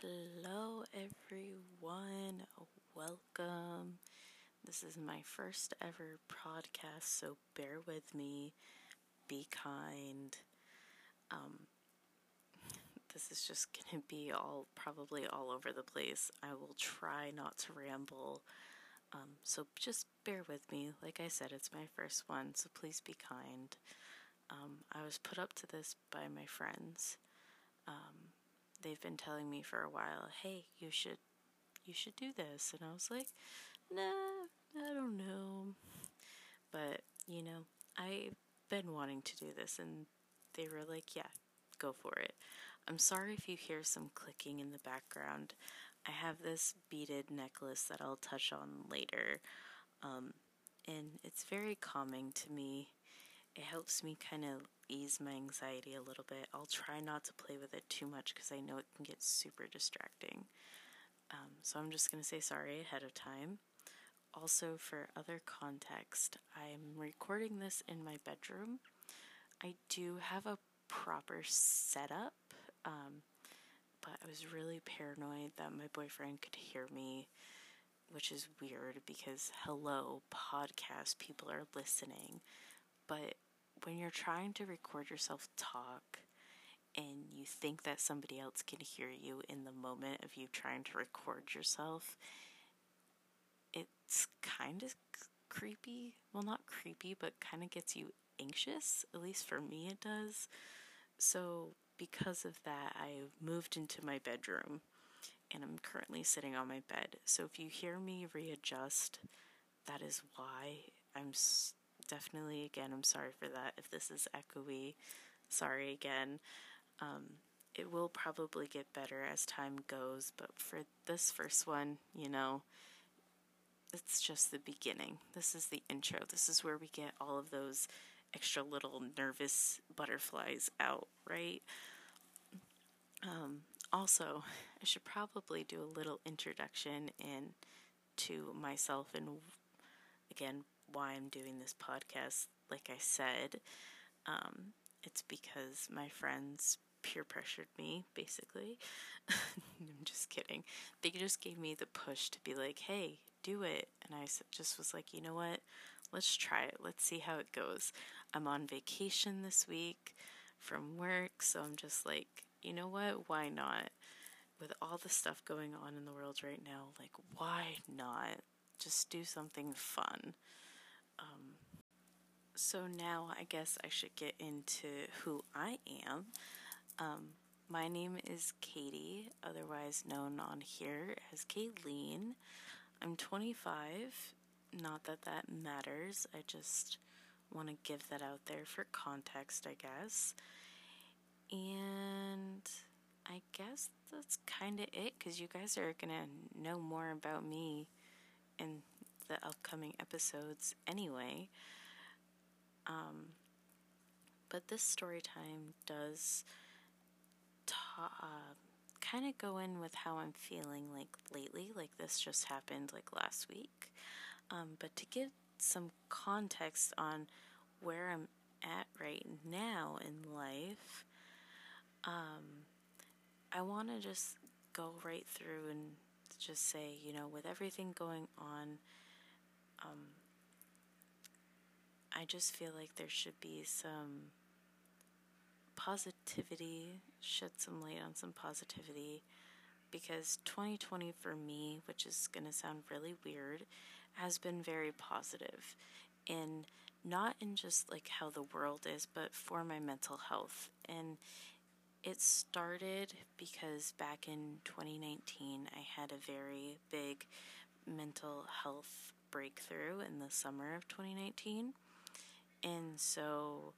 Hello, everyone. Welcome. This is my first ever podcast, so bear with me. Be kind. Um, this is just gonna be all probably all over the place. I will try not to ramble. Um, so just bear with me. Like I said, it's my first one, so please be kind. Um, I was put up to this by my friends. Um, they've been telling me for a while, "Hey, you should, you should do this," and I was like, "Nah, I don't know." But you know, I've been wanting to do this, and they were like, "Yeah, go for it." I'm sorry if you hear some clicking in the background. I have this beaded necklace that I'll touch on later, um, and it's very calming to me. It helps me kind of ease my anxiety a little bit. I'll try not to play with it too much because I know it can get super distracting. Um, so I'm just going to say sorry ahead of time. Also, for other context, I'm recording this in my bedroom. I do have a proper setup, um, but I was really paranoid that my boyfriend could hear me, which is weird because, hello, podcast people are listening. But when you're trying to record yourself talk and you think that somebody else can hear you in the moment of you trying to record yourself, it's kind of creepy. Well, not creepy, but kind of gets you anxious. At least for me, it does. So, because of that, I've moved into my bedroom and I'm currently sitting on my bed. So, if you hear me readjust, that is why I'm definitely, again, I'm sorry for that. If this is echoey, sorry again. Um, it will probably get better as time goes, but for this first one, you know, it's just the beginning. This is the intro. This is where we get all of those extra little nervous butterflies out, right? Um, also, I should probably do a little introduction in to myself and again why I'm doing this podcast. Like I said, um, it's because my friends peer pressured me, basically. I'm just kidding. They just gave me the push to be like, hey, do it. And I just was like, you know what? Let's try it. Let's see how it goes. I'm on vacation this week from work, so I'm just like, you know what? Why not? With all the stuff going on in the world right now, like, why not? Just do something fun. Um, so now I guess I should get into who I am. Um, my name is Katie, otherwise known on here as Kayleen. I'm 25. Not that that matters. I just want to give that out there for context, I guess. And I guess that's kind of it because you guys are going to know more about me upcoming episodes anyway. Um, but this story time does ta- uh, kind of go in with how I'm feeling like lately. Like this just happened like last week. Um, but to give some context on where I'm at right now in life, um, I want to just go right through and just say, you know, with everything going on um, I just feel like there should be some positivity, shed some light on some positivity, because 2020 for me, which is going to sound really weird, has been very positive. And not in just like how the world is, but for my mental health. And it started because back in 2019, I had a very big mental health breakthrough in the summer of 2019. And so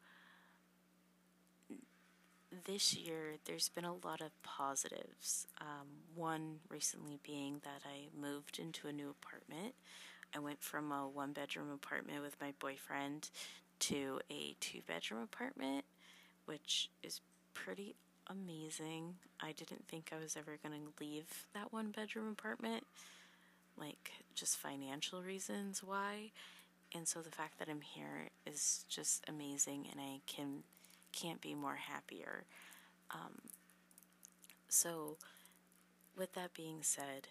this year, there's been a lot of positives. Um, one recently being that I moved into a new apartment. I went from a one bedroom apartment with my boyfriend to a two bedroom apartment, which is pretty amazing. I didn't think I was ever going to leave that one bedroom apartment like just financial reasons why. And so the fact that I'm here is just amazing and I can can't be more happier. Um, so with that being said,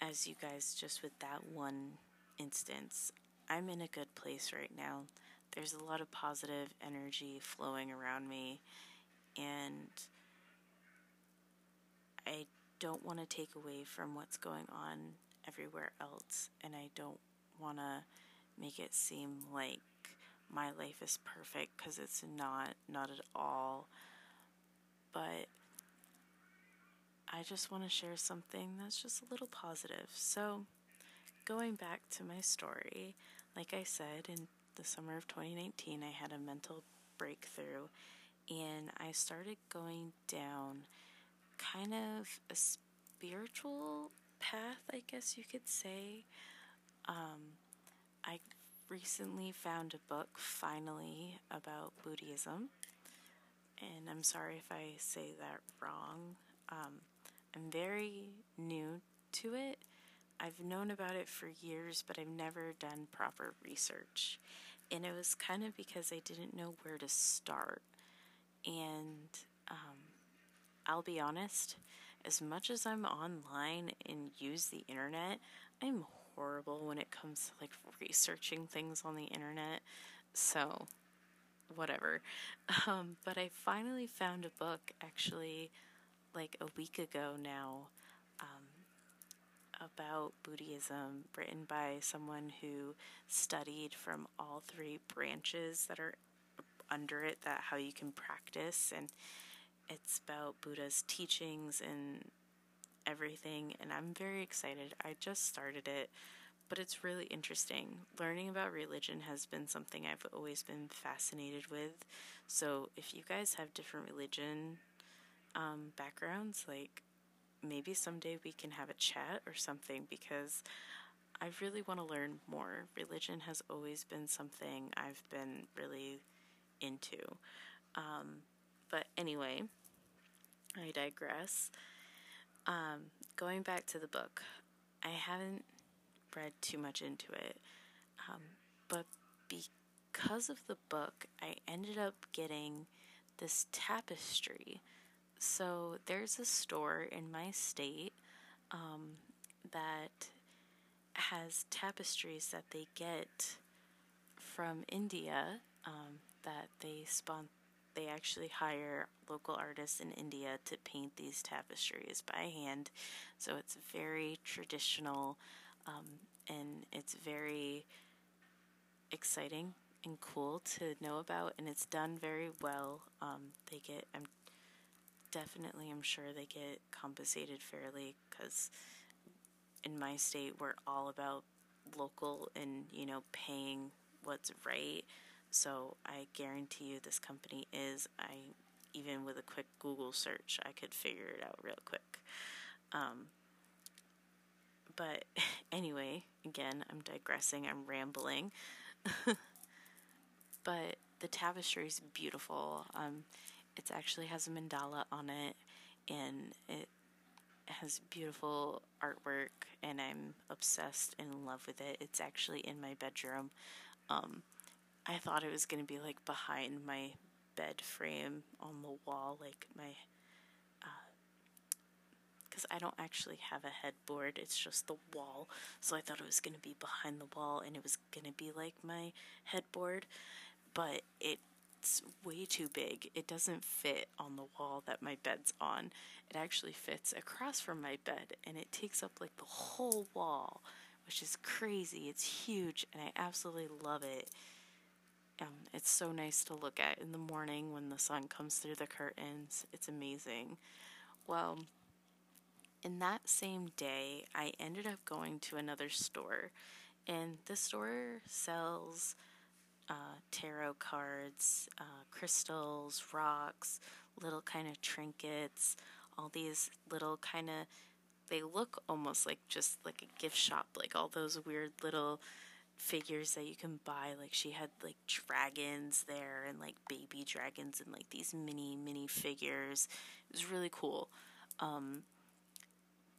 as you guys just with that one instance, I'm in a good place right now. There's a lot of positive energy flowing around me, and I don't want to take away from what's going on everywhere else, and I don't want to make it seem like my life is perfect because it's not, not at all. But I just want to share something that's just a little positive. So, going back to my story, like I said, in the summer of 2019, I had a mental breakthrough and I started going down kind of a spiritual path, I guess you could say. Um, I recently found a book, finally, about Buddhism. And I'm sorry if I say that wrong. Um, I'm very new to it. I've known about it for years, but I've never done proper research. And it was kind of because I didn't know where to start. And um, I'll be honest, as much as I'm online and use the internet, I'm horrible when it comes to like researching things on the internet. So, whatever. Um, but I finally found a book actually like a week ago now um, about Buddhism, written by someone who studied from all three branches that are under it, that how you can practice and it's about Buddha's teachings and everything, and I'm very excited. I just started it, but it's really interesting. Learning about religion has been something I've always been fascinated with. So, if you guys have different religion um, backgrounds, like maybe someday we can have a chat or something because I really want to learn more. Religion has always been something I've been really into. Um, but anyway, I digress. Um, going back to the book, I haven't read too much into it, um, but because of the book, I ended up getting this tapestry. So there's a store in my state um, that has tapestries that they get from India um, that they sponsor they actually hire local artists in India to paint these tapestries by hand. So it's very traditional um, and it's very exciting and cool to know about, and it's done very well. Um, they get, I'm definitely, I'm sure they get compensated fairly because in my state we're all about local and you know paying what's right so I guarantee you this company is. I even with a quick Google search, I could figure it out real quick. Um, but anyway, again, I'm digressing. I'm rambling. but the tapestry is beautiful. Um, it actually has a mandala on it, and it has beautiful artwork, and I'm obsessed and in love with it. It's actually in my bedroom. Um, I thought it was going to be like behind my bed frame on the wall, like my. Because uh, I don't actually have a headboard, it's just the wall. So I thought it was going to be behind the wall and it was going to be like my headboard. But it's way too big. It doesn't fit on the wall that my bed's on. It actually fits across from my bed and it takes up like the whole wall, which is crazy. It's huge and I absolutely love it. Um, it's so nice to look at in the morning when the sun comes through the curtains. It's amazing. Well, in that same day, I ended up going to another store, and the store sells uh, tarot cards, uh, crystals, rocks, little kind of trinkets, all these little kind of. They look almost like just like a gift shop, like all those weird little figures that you can buy. Like she had like dragons there and like baby dragons and like these mini mini figures. It was really cool. Um,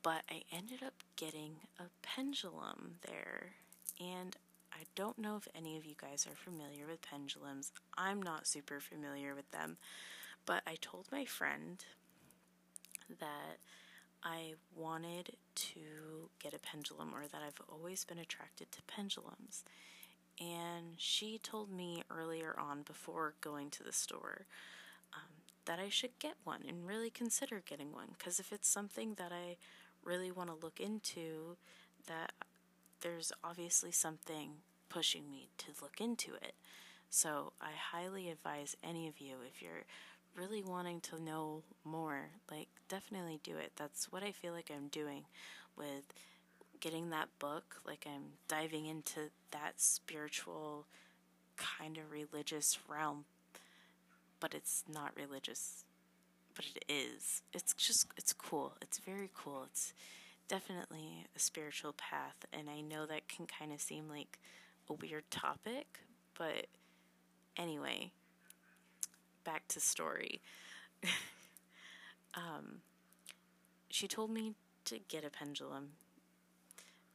but I ended up getting a pendulum there, and I don't know if any of you guys are familiar with pendulums. I'm not super familiar with them, but I told my friend that I wanted to get a pendulum or that I've always been attracted to pendulums. And she told me earlier on, before going to the store, um, that I should get one and really consider getting one. Because if it's something that I really want to look into, that there's obviously something pushing me to look into it. So I highly advise any of you, if you're really wanting to know more, like definitely do it. That's what I feel like I'm doing with getting that book. Like I'm diving into that spiritual kind of religious realm, but it's not religious, but it is. It's just, it's cool. It's very cool. It's definitely a spiritual path, and I know that can kind of seem like a weird topic, but anyway, back to story. um, she told me to get a pendulum.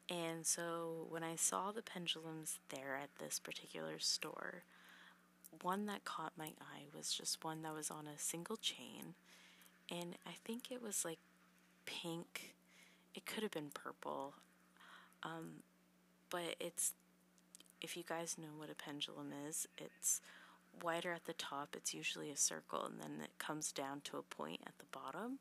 And so when I saw the pendulums there at this particular store, one that caught my eye was just one that was on a single chain. And I think it was like pink. It could have been purple. Um, but it's, if you guys know what a pendulum is, it's wider at the top, it's usually a circle, and then it comes down to a point at the bottom.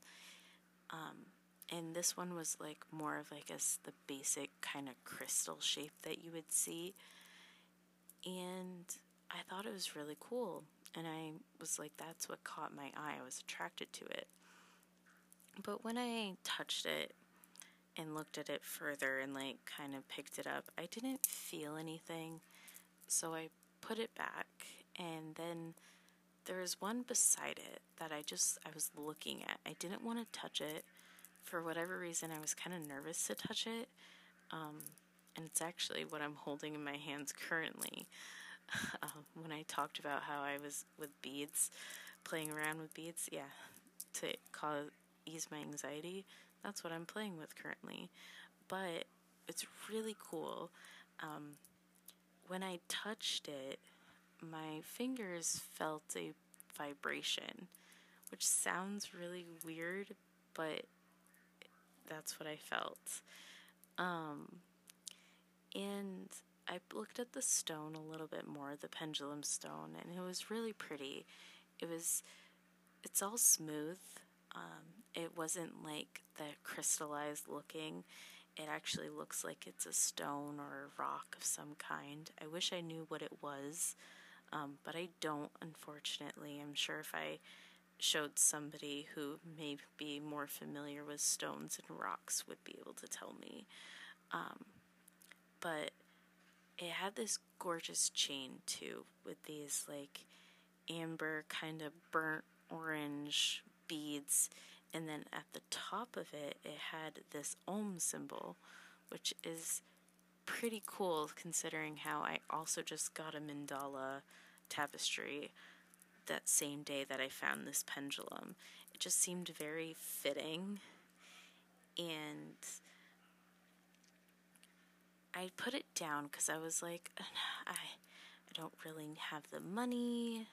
Um, and this one was like more of like a, the basic kind of crystal shape that you would see. And I thought it was really cool. And I was like, that's what caught my eye. I was attracted to it. But when I touched it and looked at it further and like kind of picked it up, I didn't feel anything. So I put it back and then there was one beside it that I just I was looking at. I didn't want to touch it for whatever reason. I was kind of nervous to touch it, um, and it's actually what I'm holding in my hands currently. um, when I talked about how I was with beads, playing around with beads, yeah, to cause ease my anxiety. That's what I'm playing with currently, but it's really cool. Um, when I touched it, my fingers felt a vibration, which sounds really weird, but that's what I felt. Um, and I looked at the stone a little bit more, the pendulum stone, and it was really pretty. It was, it's all smooth. Um, it wasn't like the crystallized looking. It actually looks like it's a stone or a rock of some kind. I wish I knew what it was um, but I don't, unfortunately. I'm sure if I showed somebody who may be more familiar with stones and rocks would be able to tell me. Um, but it had this gorgeous chain too, with these like amber kind of burnt orange beads, and then at the top of it, it had this Om symbol, which is pretty cool considering how I also just got a mandala tapestry that same day that I found this pendulum. It just seemed very fitting and I put it down because I was like, I, I don't really have the money,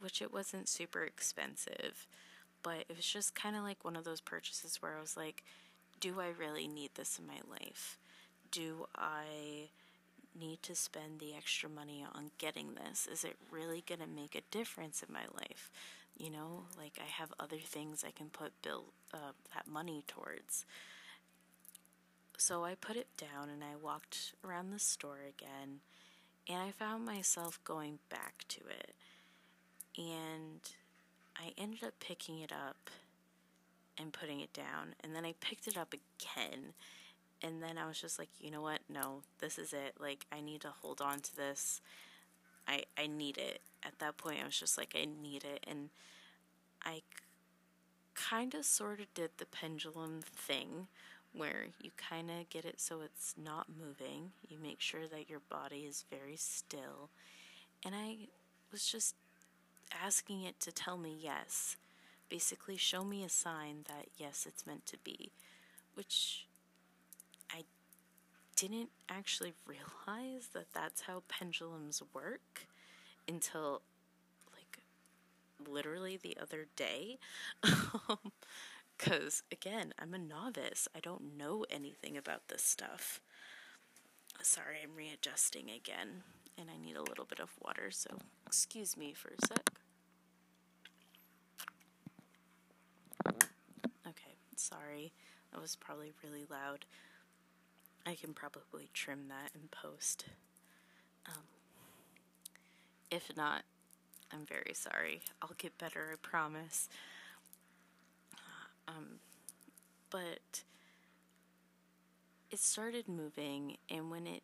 which it wasn't super expensive, but it was just kind of like one of those purchases where I was like, do I really need this in my life? Do I need to spend the extra money on getting this? Is it really going to make a difference in my life? You know, like I have other things I can put bill uh, that money towards. So I put it down and I walked around the store again, and I found myself going back to it. And I ended up picking it up and putting it down, and then I picked it up again and then I was just like, you know what? No, this is it. Like, I need to hold on to this. I I need it. At that point, I was just like, I need it, and I kind of sort of did the pendulum thing where you kind of get it so it's not moving. You make sure that your body is very still. And I was just asking it to tell me yes. Basically, show me a sign that yes, it's meant to be, which didn't actually realize that that's how pendulums work until like literally the other day um, Because, again, I'm a novice. I don't know anything about this stuff. Sorry, I'm readjusting again, and I need a little bit of water, so excuse me for a sec. Okay, sorry. That was probably really loud. I can probably trim that in post. Um, if not, I'm very sorry. I'll get better, I promise. Um, but it started moving, and when it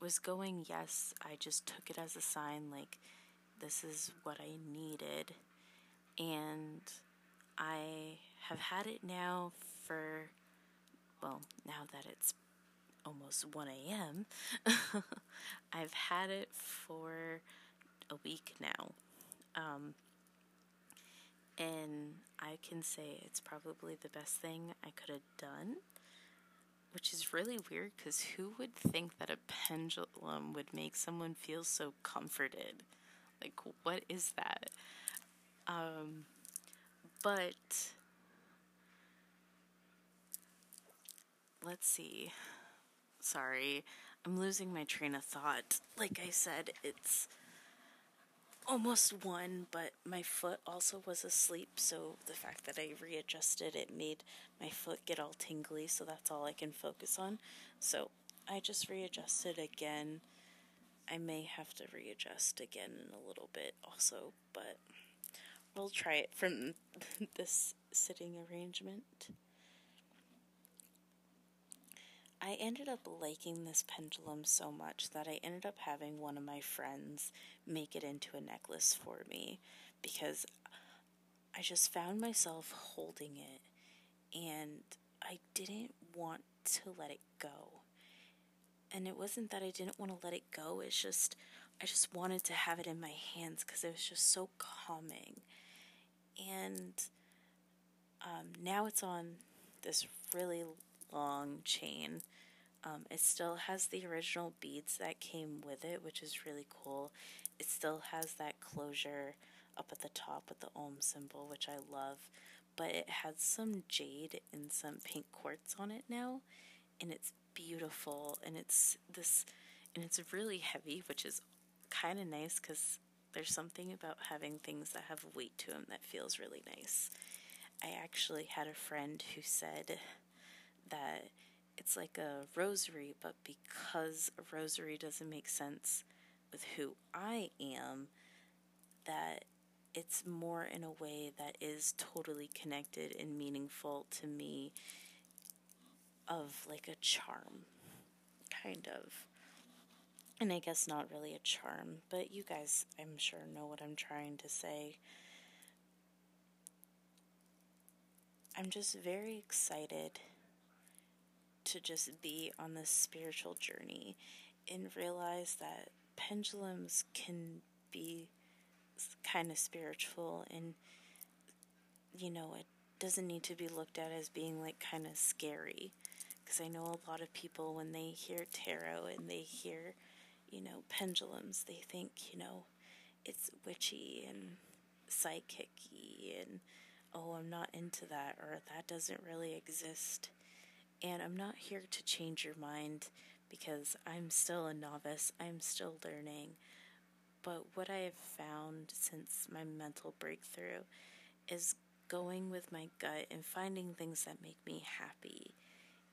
was going yes, I just took it as a sign like this is what I needed. And I have had it now for, well, now that it's almost 1 a.m., I've had it for a week now. Um, and I can say it's probably the best thing I could have done, which is really weird because who would think that a pendulum would make someone feel so comforted? Like, what is that? Um, but let's see. Sorry, I'm losing my train of thought. Like I said, it's almost one, but my foot also was asleep, so the fact that I readjusted it made my foot get all tingly, so that's all I can focus on. So I just readjusted again. I may have to readjust again in a little bit also, but we'll try it from this sitting arrangement. I ended up liking this pendulum so much that I ended up having one of my friends make it into a necklace for me because I just found myself holding it and I didn't want to let it go. And it wasn't that I didn't want to let it go, it's just I just wanted to have it in my hands because it was just so calming. And um, now it's on this really long chain. Um, it still has the original beads that came with it, which is really cool. It still has that closure up at the top with the Om symbol, which I love. But it has some jade and some pink quartz on it now, and it's beautiful. And it's this, and it's really heavy, which is kind of nice because there's something about having things that have weight to them that feels really nice. I actually had a friend who said that it's like a rosary, but because a rosary doesn't make sense with who I am, that it's more in a way that is totally connected and meaningful to me of like a charm, kind of. And I guess not really a charm, but you guys, I'm sure, know what I'm trying to say. I'm just very excited to just be on this spiritual journey and realize that pendulums can be kind of spiritual and you know it doesn't need to be looked at as being like kind of scary. Because I know a lot of people when they hear tarot and they hear you know pendulums they think you know it's witchy and psychicy and oh I'm not into that or that doesn't really exist and I'm not here to change your mind because I'm still a novice, I'm still learning. But what I have found since my mental breakthrough is going with my gut and finding things that make me happy.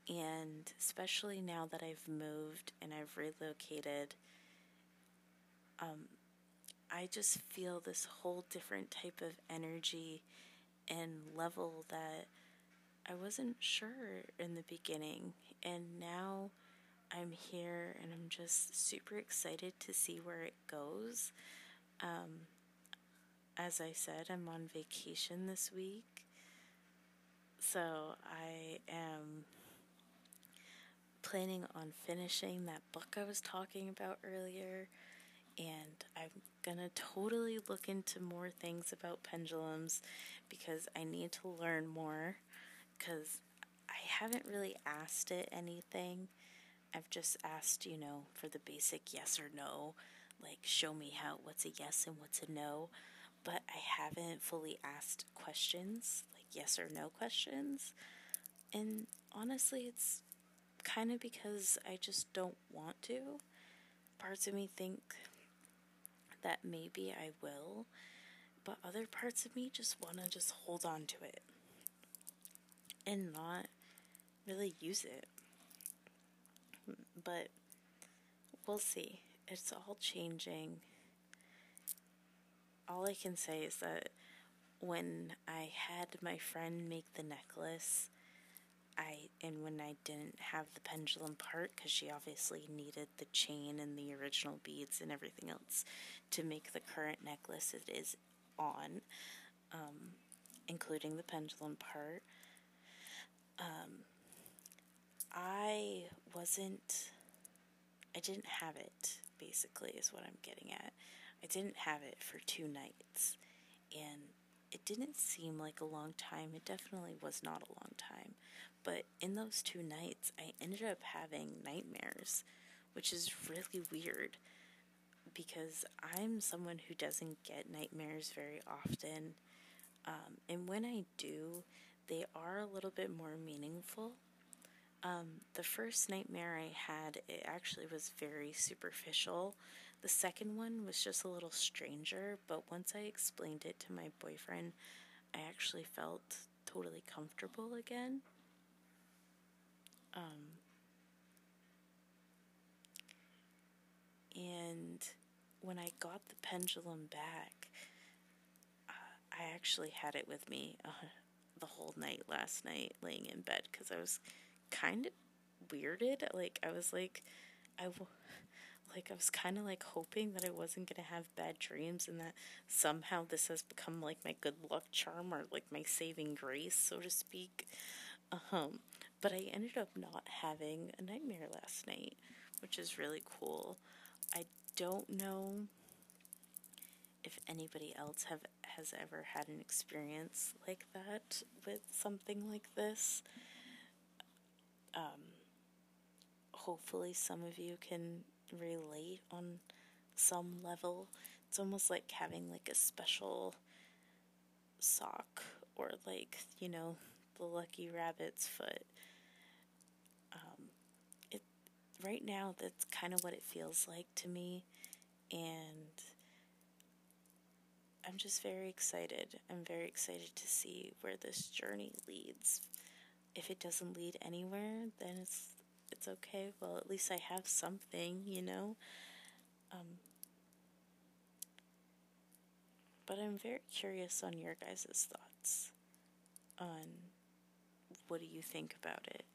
And especially now that I've moved and I've relocated, um, I just feel this whole different type of energy and level that I wasn't sure in the beginning, and now I'm here and I'm just super excited to see where it goes. Um, as I said, I'm on vacation this week, so I am planning on finishing that book I was talking about earlier, and I'm gonna totally look into more things about pendulums because I need to learn more because I haven't really asked it anything. I've just asked, you know, for the basic yes or no, like show me how what's a yes and what's a no, but I haven't fully asked questions like yes or no questions. And honestly, it's kind of because I just don't want to. Parts of me think that maybe I will, but other parts of me just want to just hold on to it and not really use it. But we'll see. It's all changing. All I can say is that when I had my friend make the necklace, I and when I didn't have the pendulum part because she obviously needed the chain and the original beads and everything else to make the current necklace it is on, um, including the pendulum part. Um, I wasn't. I didn't have it. Basically, is what I'm getting at. I didn't have it for two nights, and it didn't seem like a long time. It definitely was not a long time. But in those two nights, I ended up having nightmares, which is really weird because I'm someone who doesn't get nightmares very often. Um, and when I do, they are a little bit more meaningful. Um, the first nightmare I had, it actually was very superficial. The second one was just a little stranger, but once I explained it to my boyfriend, I actually felt totally comfortable again. Um, and when I got the pendulum back, uh, I actually had it with me uh, the whole night last night, laying in bed, because I was kind of weirded. Like, I was like, I. W- like I was kind of like hoping that I wasn't going to have bad dreams and that somehow this has become like my good luck charm or like my saving grace, so to speak. Um, but I ended up not having a nightmare last night, which is really cool. I don't know if anybody else have has ever had an experience like that with something like this. Um, hopefully, some of you can relate on some level. It's almost like having like a special sock or like, you know, the lucky rabbit's foot. Um, it right now that's kind of what it feels like to me and I'm just very excited. I'm very excited to see where this journey leads. If it doesn't lead anywhere, then it's it's okay. Well, at least I have something, you know? Um, but I'm very curious on your guys' thoughts on what do you think about it?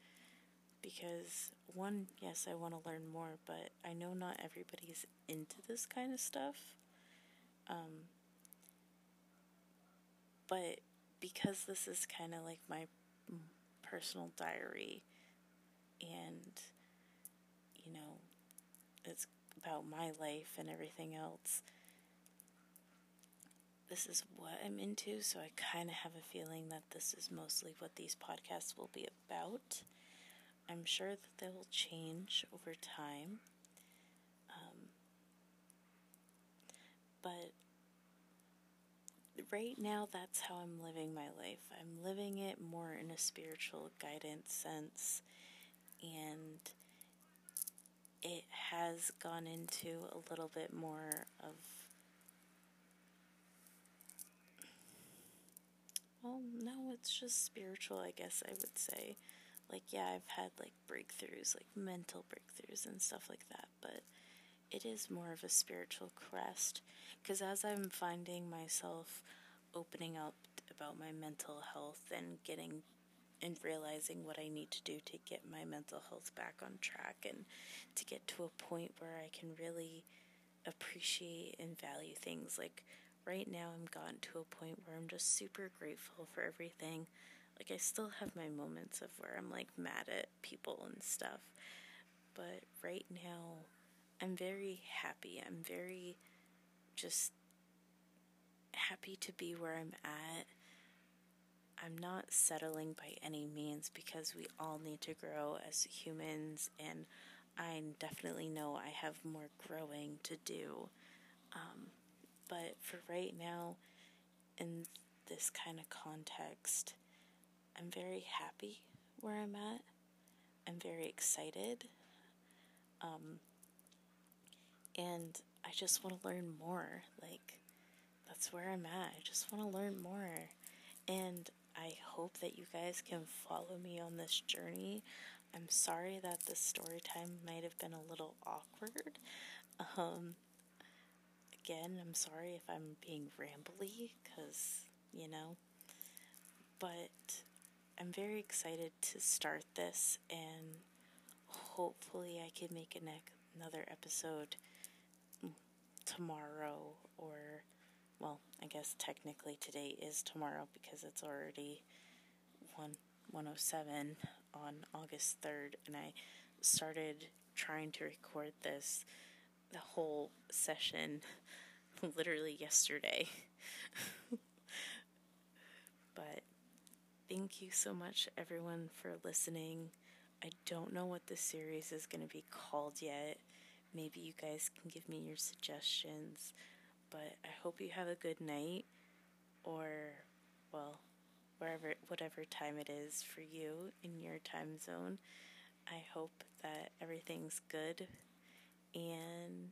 Because, one, yes, I want to learn more, but I know not everybody's into this kind of stuff. Um, but because this is kind of like my personal diary, and you know it's about my life and everything else this is what I'm into, so I kind of have a feeling that this is mostly what these podcasts will be about. I'm sure that they will change over time. Um, but right now, that's how I'm living my life. I'm living it more in a spiritual guidance sense and it has gone into a little bit more of well no it's just spiritual i guess i would say like yeah i've had like breakthroughs like mental breakthroughs and stuff like that but it is more of a spiritual quest because as i'm finding myself opening up about my mental health and getting and realizing what I need to do to get my mental health back on track and to get to a point where I can really appreciate and value things. Like right now, I'm gotten to a point where I'm just super grateful for everything. Like, I still have my moments of where I'm like mad at people and stuff, but right now, I'm very happy. I'm very just happy to be where I'm at I'm not settling by any means because we all need to grow as humans, and I definitely know I have more growing to do. Um, but for right now, in this kind of context, I'm very happy where I'm at. I'm very excited. Um, and I just want to learn more. Like, that's where I'm at. I just want to learn more. And I hope that you guys can follow me on this journey. I'm sorry that the story time might have been a little awkward. Um, again, I'm sorry if I'm being rambly, because, you know, but I'm very excited to start this, and hopefully, I can make an, another episode tomorrow, or, well, I guess technically today is tomorrow because it's already 1 107 on August 3rd, and I started trying to record this the whole session literally yesterday. but thank you so much, everyone, for listening. I don't know what this series is going to be called yet. Maybe you guys can give me your suggestions. But I hope you have a good night, or, well, wherever, whatever time it is for you in your time zone. I hope that everything's good. And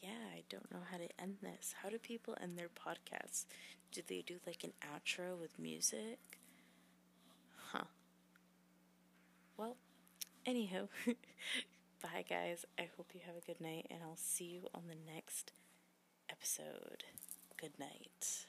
yeah, I don't know how to end this. How do people end their podcasts? Do they do like an outro with music? Huh. Well, anywho, bye guys. I hope you have a good night, and I'll see you on the next episode. Good night.